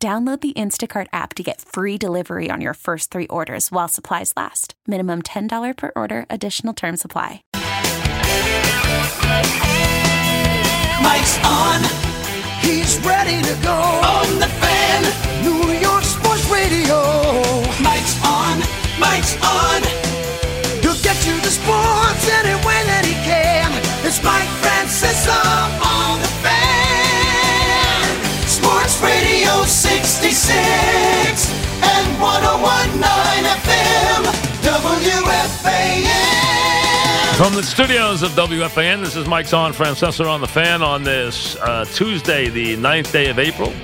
Download the Instacart app to get free delivery on your first three orders while supplies last. Minimum $10 per order, additional term supply. Mike's on. He's ready to go. On the fan. New York Sports Radio. Mike's on. Mike's on. He'll get you the sports any way that he can. It's Mike Francesa 66 and 1019 FM. WFAN. From the studios of WFAN, this is Mike Zahn, Francesa on the fan on this uh, Tuesday, the 9th day of April.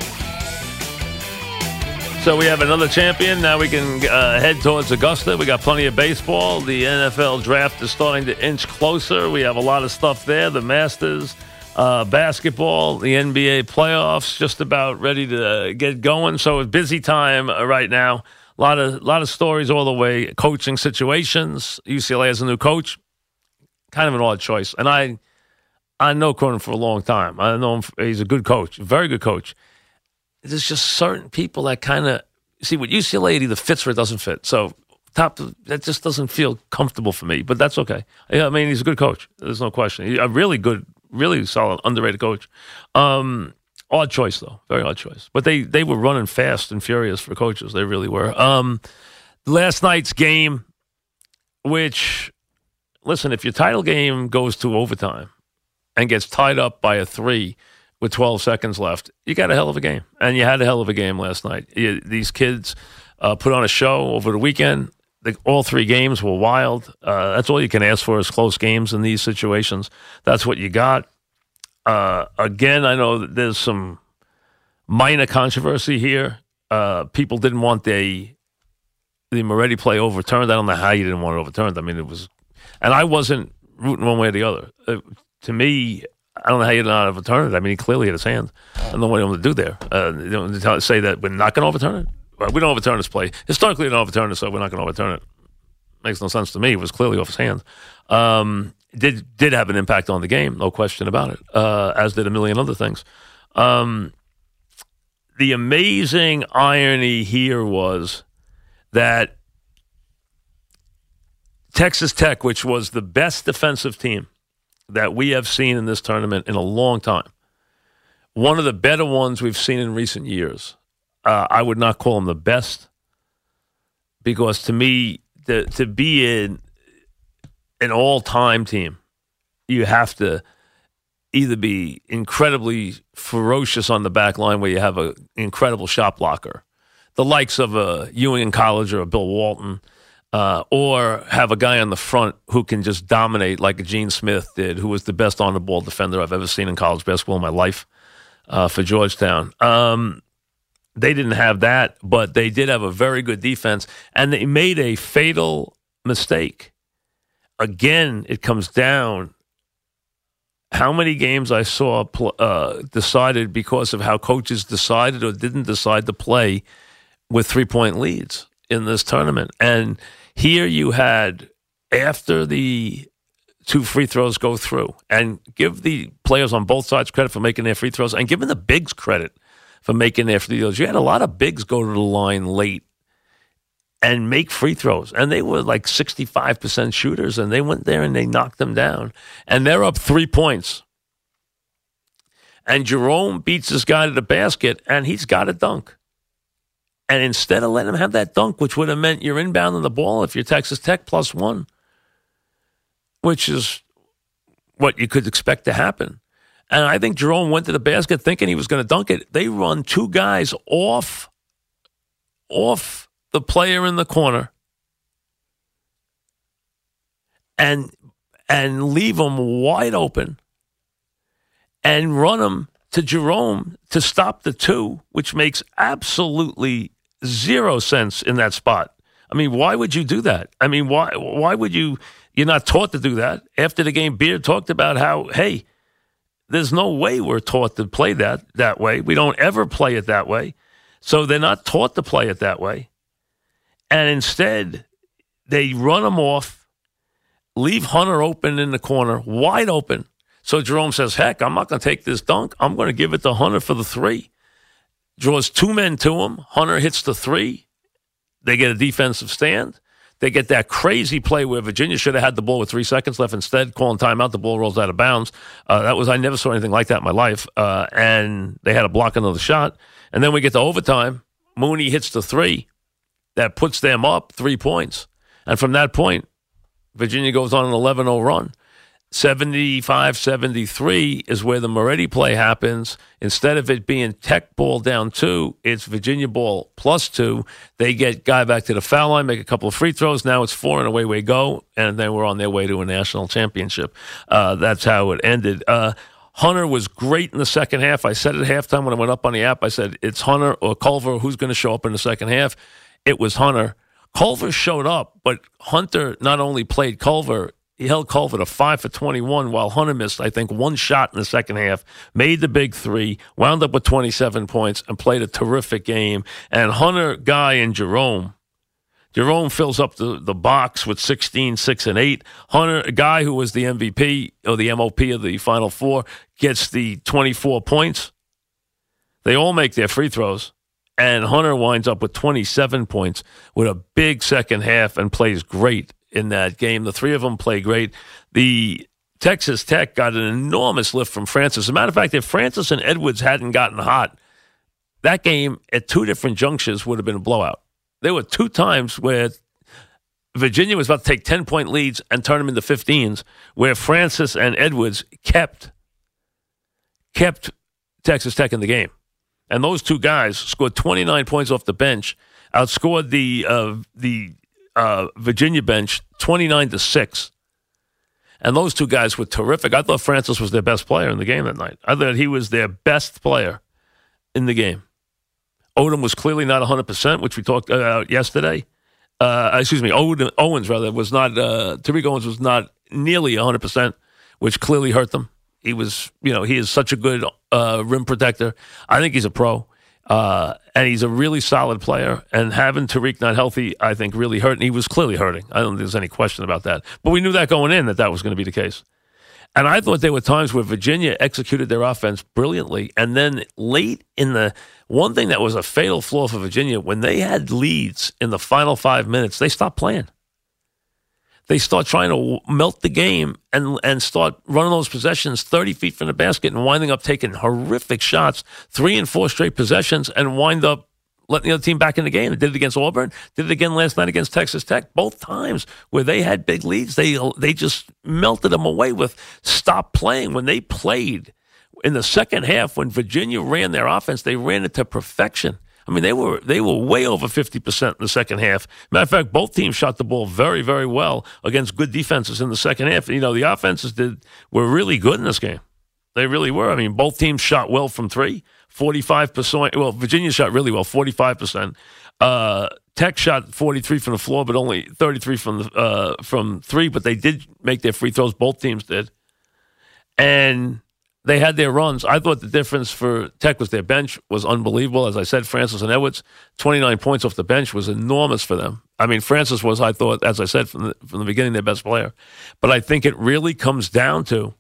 So we have another champion. Now we can uh, head towards Augusta. We got plenty of baseball. The NFL draft is starting to inch closer. We have a lot of stuff there. The Masters, uh, basketball, the NBA playoffs, just about ready to get going. So it's busy time uh, right now. A lot of lot of stories all the way. Coaching situations. UCLA has a new coach. Kind of an odd choice, and I I know Cronin for a long time. I know him. For, he's a good coach, very good coach. There's just certain people that kind of see with UCLA it either fits or it doesn't fit. So top that just doesn't feel comfortable for me, but that's okay. Yeah, I mean he's a good coach. There's no question. He- A really good, really solid, underrated coach. Um, odd choice though, very odd choice. But they they were running fast and furious for coaches. They really were. Um, last night's game, which listen, if your title game goes to overtime and gets tied up by a three with 12 seconds left, you got a hell of a game. And you had a hell of a game last night. You, these kids uh, put on a show over the weekend. The, all three games were wild. Uh, that's all you can ask for is close games in these situations. That's what you got. Uh, again, I know that there's some minor controversy here. Uh, people didn't want the the Moretti play overturned. I don't know how you didn't want it overturned. I mean, it was, and I wasn't rooting one way or the other. Uh, to me, I don't know how you did not overturn it. I mean, he clearly had his hands. I don't know what he wanted to do there. Uh, say that we're not going to overturn it. We don't overturn this play. Historically, we don't overturn it, so we're not going to overturn it. Makes no sense to me. It was clearly off his hands. Um, did did have an impact on the game, no question about it. Uh, as did a million other things. Um, the amazing irony here was that Texas Tech, which was the best defensive team that we have seen in this tournament in a long time, one of the better ones we've seen in recent years. Uh, I would not call them the best because to me, the, to be in an all time team, you have to either be incredibly ferocious on the back line where you have an incredible shot blocker, the likes of a Ewing in College or a Bill Walton, uh, or have a guy on the front who can just dominate like Gene Smith did, who was the best on the ball defender I've ever seen in college basketball in my life uh, for Georgetown. Um, they didn't have that, but they did have a very good defense, and they made a fatal mistake. Again, it comes down how many games I saw uh, decided because of how coaches decided or didn't decide to play with three point leads in this tournament. And here you had, after the two free throws go through, and give the players on both sides credit for making their free throws, and giving the bigs credit for making their free throws. You had a lot of bigs go to the line late and make free throws. And they were like 65% shooters, and they went there and they knocked them down. And they're up three points. And Jerome beats this guy to the basket, and he's got a dunk. And instead of letting him have that dunk, which would have meant you're inbounding the ball if you're Texas Tech plus one, which is what you could expect to happen. And I think Jerome went to the basket thinking he was going to dunk it. They run two guys off, off the player in the corner, and and leave him wide open, and run him to Jerome to stop the two, which makes absolutely zero sense in that spot. I mean, why would you do that? I mean, why why would you? You're not taught to do that. After the game, Beard talked about how, hey, there's no way we're taught to play that that way. We don't ever play it that way. So they're not taught to play it that way. And instead, they run them off, leave Hunter open in the corner, wide open. So Jerome says, heck, I'm not going to take this dunk. I'm going to give it to Hunter for the three. Draws two men to him. Hunter hits the three. They get a defensive stand. They get that crazy play where Virginia should have had the ball with three seconds left. Instead, calling timeout, the ball rolls out of bounds. Uh, that was I never saw anything like that in my life. Uh, and they had to block another shot. And then we get to overtime. Mooney hits the three that puts them up three points. And from that point, Virginia goes on an 11 0 run. 75 73 is where the Moretti play happens. Instead of it being tech ball down two, it's Virginia ball plus two. They get guy back to the foul line, make a couple of free throws. Now it's four and away we go. And then we're on their way to a national championship. Uh, that's how it ended. Uh, Hunter was great in the second half. I said at halftime when I went up on the app, I said, it's Hunter or Culver who's going to show up in the second half. It was Hunter. Culver showed up, but Hunter not only played Culver, he held Culver to five for 21 while Hunter missed, I think, one shot in the second half, made the big three, wound up with 27 points, and played a terrific game. And Hunter, Guy, and Jerome. Jerome fills up the, the box with 16, 6, and 8. Hunter, a guy who was the MVP or the MOP of the Final Four, gets the 24 points. They all make their free throws. And Hunter winds up with 27 points with a big second half and plays great in that game. The three of them play great. The Texas Tech got an enormous lift from Francis. As a matter of fact, if Francis and Edwards hadn't gotten hot, that game at two different junctures would have been a blowout. There were two times where Virginia was about to take 10 point leads and turn them into 15s, where Francis and Edwards kept kept Texas Tech in the game. And those two guys scored 29 points off the bench, outscored the uh, the uh, Virginia bench 29 to 6. And those two guys were terrific. I thought Francis was their best player in the game that night. I thought he was their best player in the game. Odom was clearly not 100%, which we talked about yesterday. Uh, excuse me, Owens, rather, was not, uh, Tariq Owens was not nearly 100%, which clearly hurt them. He was, you know, he is such a good uh, rim protector. I think he's a pro. Uh, and he's a really solid player. And having Tariq not healthy, I think, really hurt. And he was clearly hurting. I don't think there's any question about that. But we knew that going in that that was going to be the case. And I thought there were times where Virginia executed their offense brilliantly. And then late in the one thing that was a fatal flaw for Virginia, when they had leads in the final five minutes, they stopped playing they start trying to melt the game and and start running those possessions 30 feet from the basket and winding up taking horrific shots, three and four straight possessions, and wind up letting the other team back in the game. They did it against Auburn, did it again last night against Texas Tech. Both times where they had big leads, they they just melted them away with stop playing. When they played in the second half, when Virginia ran their offense, they ran it to perfection. I mean, they were they were way over fifty percent in the second half. Matter of fact, both teams shot the ball very, very well against good defenses in the second half. You know, the offenses did were really good in this game. They really were. I mean, both teams shot well from three. 45%. Well, Virginia shot really well, 45%. Uh, Tech shot 43 from the floor, but only 33 from the uh, from three. But they did make their free throws. Both teams did, and they had their runs. I thought the difference for Tech was their bench was unbelievable. As I said, Francis and Edwards, 29 points off the bench was enormous for them. I mean, Francis was, I thought, as I said from the, from the beginning, their best player. But I think it really comes down to,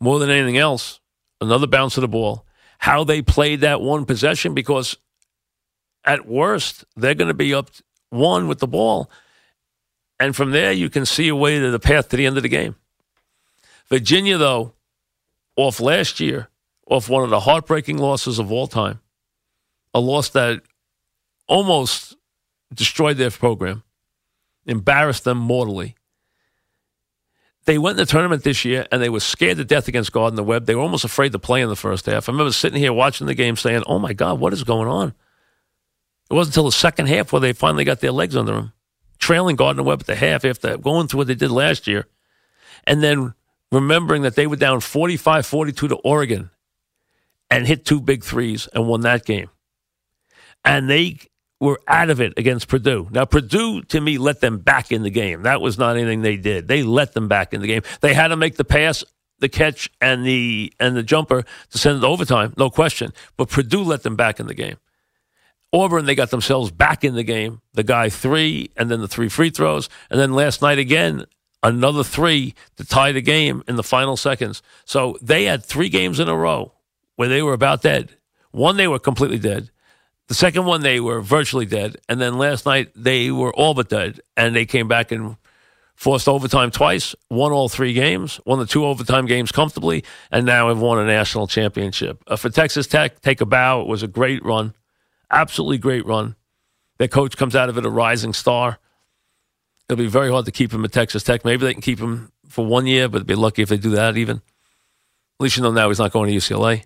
more than anything else, another bounce of the ball, how they played that one possession, because at worst, they're going to be up one with the ball. And from there, you can see a way to the path to the end of the game. Virginia, though, off last year, off one of the heartbreaking losses of all time, a loss that almost destroyed their program, embarrassed them mortally. They went in the tournament this year and they were scared to death against Gardner Webb. They were almost afraid to play in the first half. I remember sitting here watching the game saying, Oh my God, what is going on? It wasn't until the second half where they finally got their legs under them, trailing Gardner Webb at the half after going through what they did last year. And then remembering that they were down 45 42 to Oregon and hit two big threes and won that game. and they were out of it against Purdue. Now, Purdue, to me, let them back in the game. That was not anything they did. They let them back in the game. They had to make the pass, the catch, and the and the jumper to send it to overtime, no question. But Purdue let them back in the game. Auburn, they got themselves back in the game. The guy three, and then the three free throws, and then last night again another three to tie the game in the final seconds. So they had three games in a row where they were about dead. One, they were completely dead. The second one, they were virtually dead. And then last night, they were all but dead. And they came back and forced overtime twice, won all three games, won the two overtime games comfortably, and now have won a national championship. Uh, for Texas Tech, take a bow. It was a great run, absolutely great run. Their coach comes out of it a rising star. It'll be very hard to keep him at Texas Tech. Maybe they can keep him for one year, but be lucky if they do that even. At least you know now he's not going to UCLA.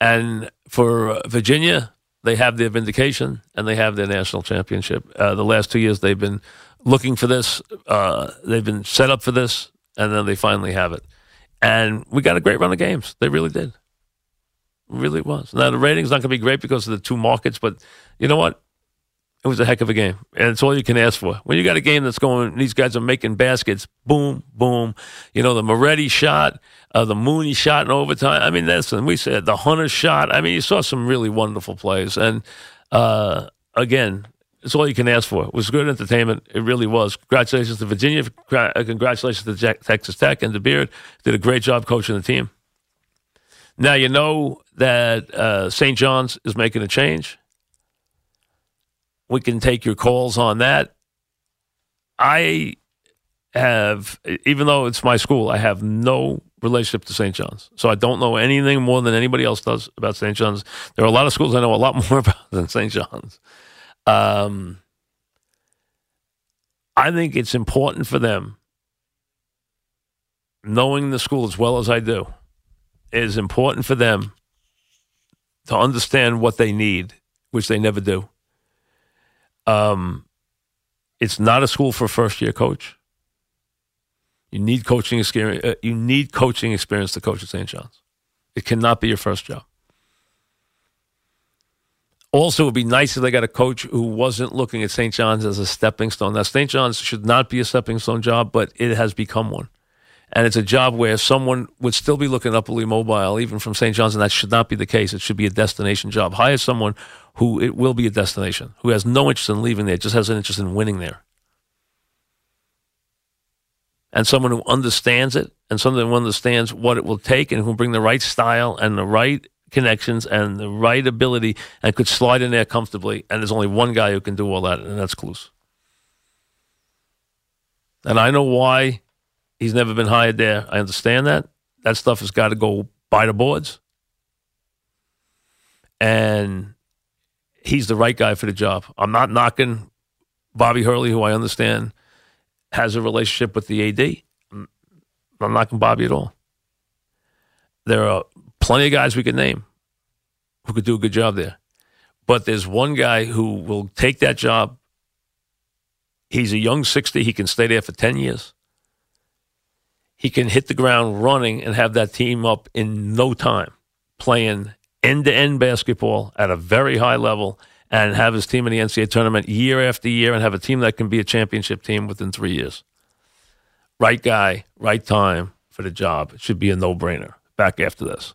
And for Virginia, they have their vindication and they have their national championship. Uh, the last two years, they've been looking for this. Uh, they've been set up for this, and then they finally have it. And we got a great run of games. They really did. Really was. Now, the rating's not going to be great because of the two markets, but you know what? It was a heck of a game, and it's all you can ask for. When you got a game that's going, these guys are making baskets, boom, boom. You know the Moretti shot, uh, the Mooney shot in overtime. I mean, that's and we said the Hunter shot. I mean, you saw some really wonderful plays, and uh, again, it's all you can ask for. It was good entertainment. It really was. Congratulations to Virginia. Uh, congratulations to Texas Tech and the Beard. Did a great job coaching the team. Now you know that uh, St. John's is making a change we can take your calls on that. I have, even though it's my school, I have no relationship to St. John's. So I don't know anything more than anybody else does about St. John's. There are a lot of schools I know a lot more about than St. John's. Um, I think it's important for them, knowing the school as well as I do, is important for them to understand what they need, which they never do. Um, it's not a school for a first year coach. You need coaching experience. Uh, you need coaching experience to coach at St. John's. It cannot be your first job. Also, it would be nice if they got a coach who wasn't looking at St. John's as a stepping stone. Now, St. John's should not be a stepping stone job, but it has become one. And it's a job where someone would still be looking upperly mobile, even from St. John's, and that should not be the case. It should be a destination job. Hire someone who it will be a destination, who has no interest in leaving there, just has an interest in winning there. And someone who understands it and someone who understands what it will take and who will bring the right style and the right connections and the right ability and could slide in there comfortably. And there's only one guy who can do all that, and that's Cluse. And I know why He's never been hired there. I understand that. That stuff has got to go by the boards. And he's the right guy for the job. I'm not knocking Bobby Hurley, who I understand has a relationship with the AD. I'm not knocking Bobby at all. There are plenty of guys we could name who could do a good job there. But there's one guy who will take that job. He's a young 60. He can stay there for 10 years he can hit the ground running and have that team up in no time, playing end to end basketball at a very high level and have his team in the NCAA tournament year after year and have a team that can be a championship team within three years. Right guy, right time for the job. It should be a no brainer. Back after this.